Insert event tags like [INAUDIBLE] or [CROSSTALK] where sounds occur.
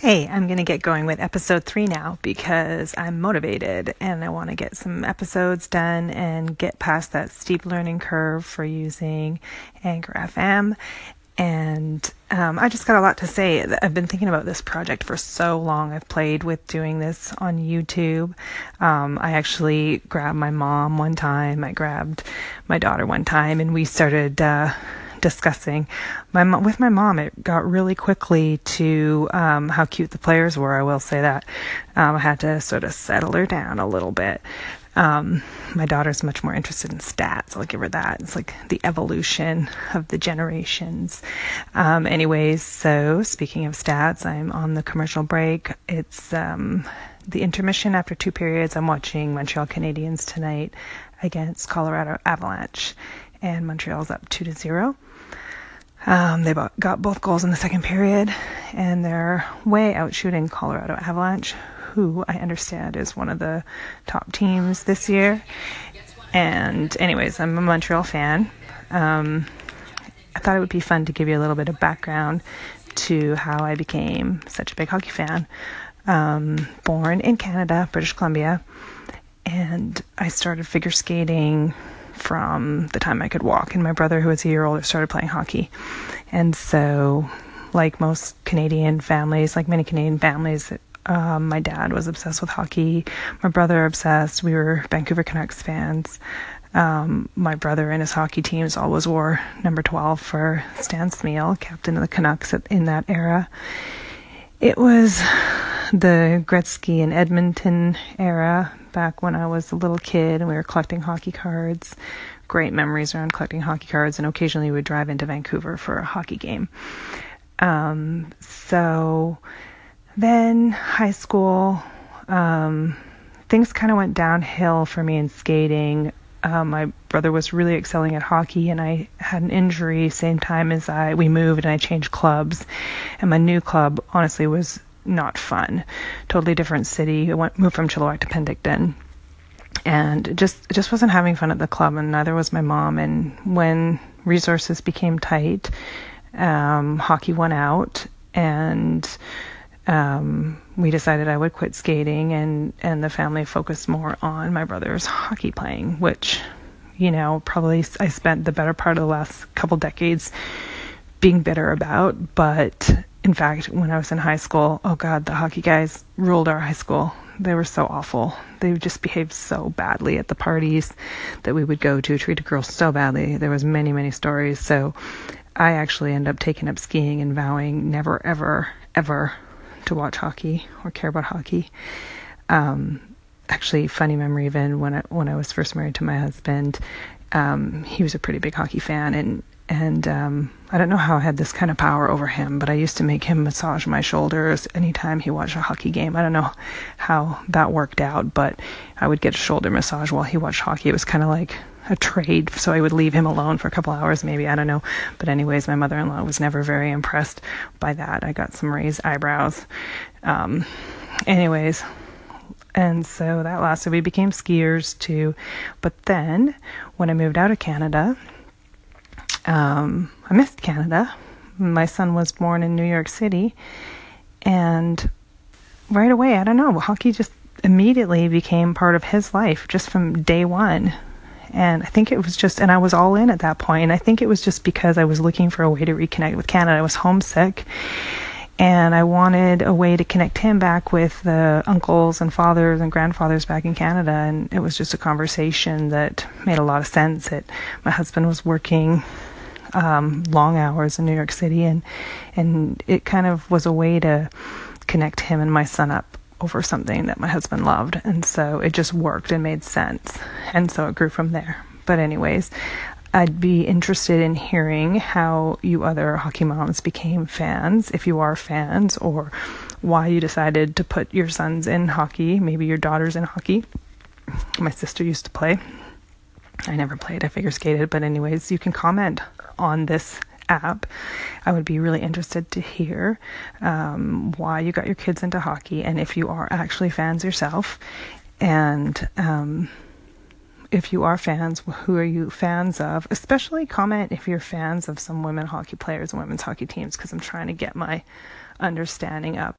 Hey, I'm going to get going with episode three now because I'm motivated and I want to get some episodes done and get past that steep learning curve for using Anchor FM. And um, I just got a lot to say. I've been thinking about this project for so long. I've played with doing this on YouTube. Um, I actually grabbed my mom one time, I grabbed my daughter one time, and we started. Uh, discussing my with my mom. It got really quickly to um, how cute the players were. I will say that um, I had to sort of settle her down a little bit. Um, my daughter's much more interested in stats. I'll give her that. It's like the evolution of the generations. Um, anyways, so speaking of stats, I'm on the commercial break. It's um, the intermission after two periods. I'm watching Montreal Canadiens tonight against Colorado Avalanche, and Montreal's up two to zero. Um, they got both goals in the second period, and they're way out shooting Colorado Avalanche, who I understand is one of the top teams this year. And, anyways, I'm a Montreal fan. Um, I thought it would be fun to give you a little bit of background to how I became such a big hockey fan. Um, born in Canada, British Columbia, and I started figure skating from the time I could walk. And my brother, who was a year older, started playing hockey. And so, like most Canadian families, like many Canadian families, um, my dad was obsessed with hockey. My brother obsessed. We were Vancouver Canucks fans. Um, my brother and his hockey teams always wore number 12 for Stan Smyl, captain of the Canucks in that era. It was [LAUGHS] the Gretzky and Edmonton era back when I was a little kid and we were collecting hockey cards. Great memories around collecting hockey cards, and occasionally we would drive into Vancouver for a hockey game. Um, so then high school, um, things kind of went downhill for me in skating. Um, my brother was really excelling at hockey, and I had an injury same time as I we moved and I changed clubs. And my new club, honestly, was not fun. Totally different city. I went moved from Chilliwack to Penticton, and just just wasn't having fun at the club. And neither was my mom. And when resources became tight, um, hockey went out, and um, we decided I would quit skating, and and the family focused more on my brother's hockey playing, which you know probably I spent the better part of the last couple decades being bitter about, but in fact, when I was in high school, oh God, the hockey guys ruled our high school. They were so awful. They just behaved so badly at the parties that we would go to, treated girls so badly. There was many, many stories. So I actually ended up taking up skiing and vowing never, ever, ever to watch hockey or care about hockey. Um, actually, funny memory even when I, when I was first married to my husband, um, he was a pretty big hockey fan, and and um, I don't know how I had this kind of power over him, but I used to make him massage my shoulders anytime he watched a hockey game. I don't know how that worked out, but I would get a shoulder massage while he watched hockey. It was kind of like a trade, so I would leave him alone for a couple hours, maybe. I don't know. But, anyways, my mother in law was never very impressed by that. I got some raised eyebrows. Um, anyways, and so that lasted. We became skiers too. But then when I moved out of Canada, um, I missed Canada. My son was born in New York City, and right away, I don't know, hockey just immediately became part of his life just from day one. And I think it was just, and I was all in at that point. And I think it was just because I was looking for a way to reconnect with Canada. I was homesick and I wanted a way to connect him back with the uncles and fathers and grandfathers back in Canada. And it was just a conversation that made a lot of sense. That my husband was working um, long hours in New York City, and and it kind of was a way to connect him and my son up over something that my husband loved, and so it just worked and made sense, and so it grew from there. But anyways, I'd be interested in hearing how you other hockey moms became fans, if you are fans, or why you decided to put your sons in hockey, maybe your daughters in hockey. My sister used to play. I never played, I figure skated, but anyways, you can comment on this app. I would be really interested to hear um, why you got your kids into hockey and if you are actually fans yourself. And um, if you are fans, who are you fans of? Especially comment if you're fans of some women hockey players and women's hockey teams because I'm trying to get my understanding up.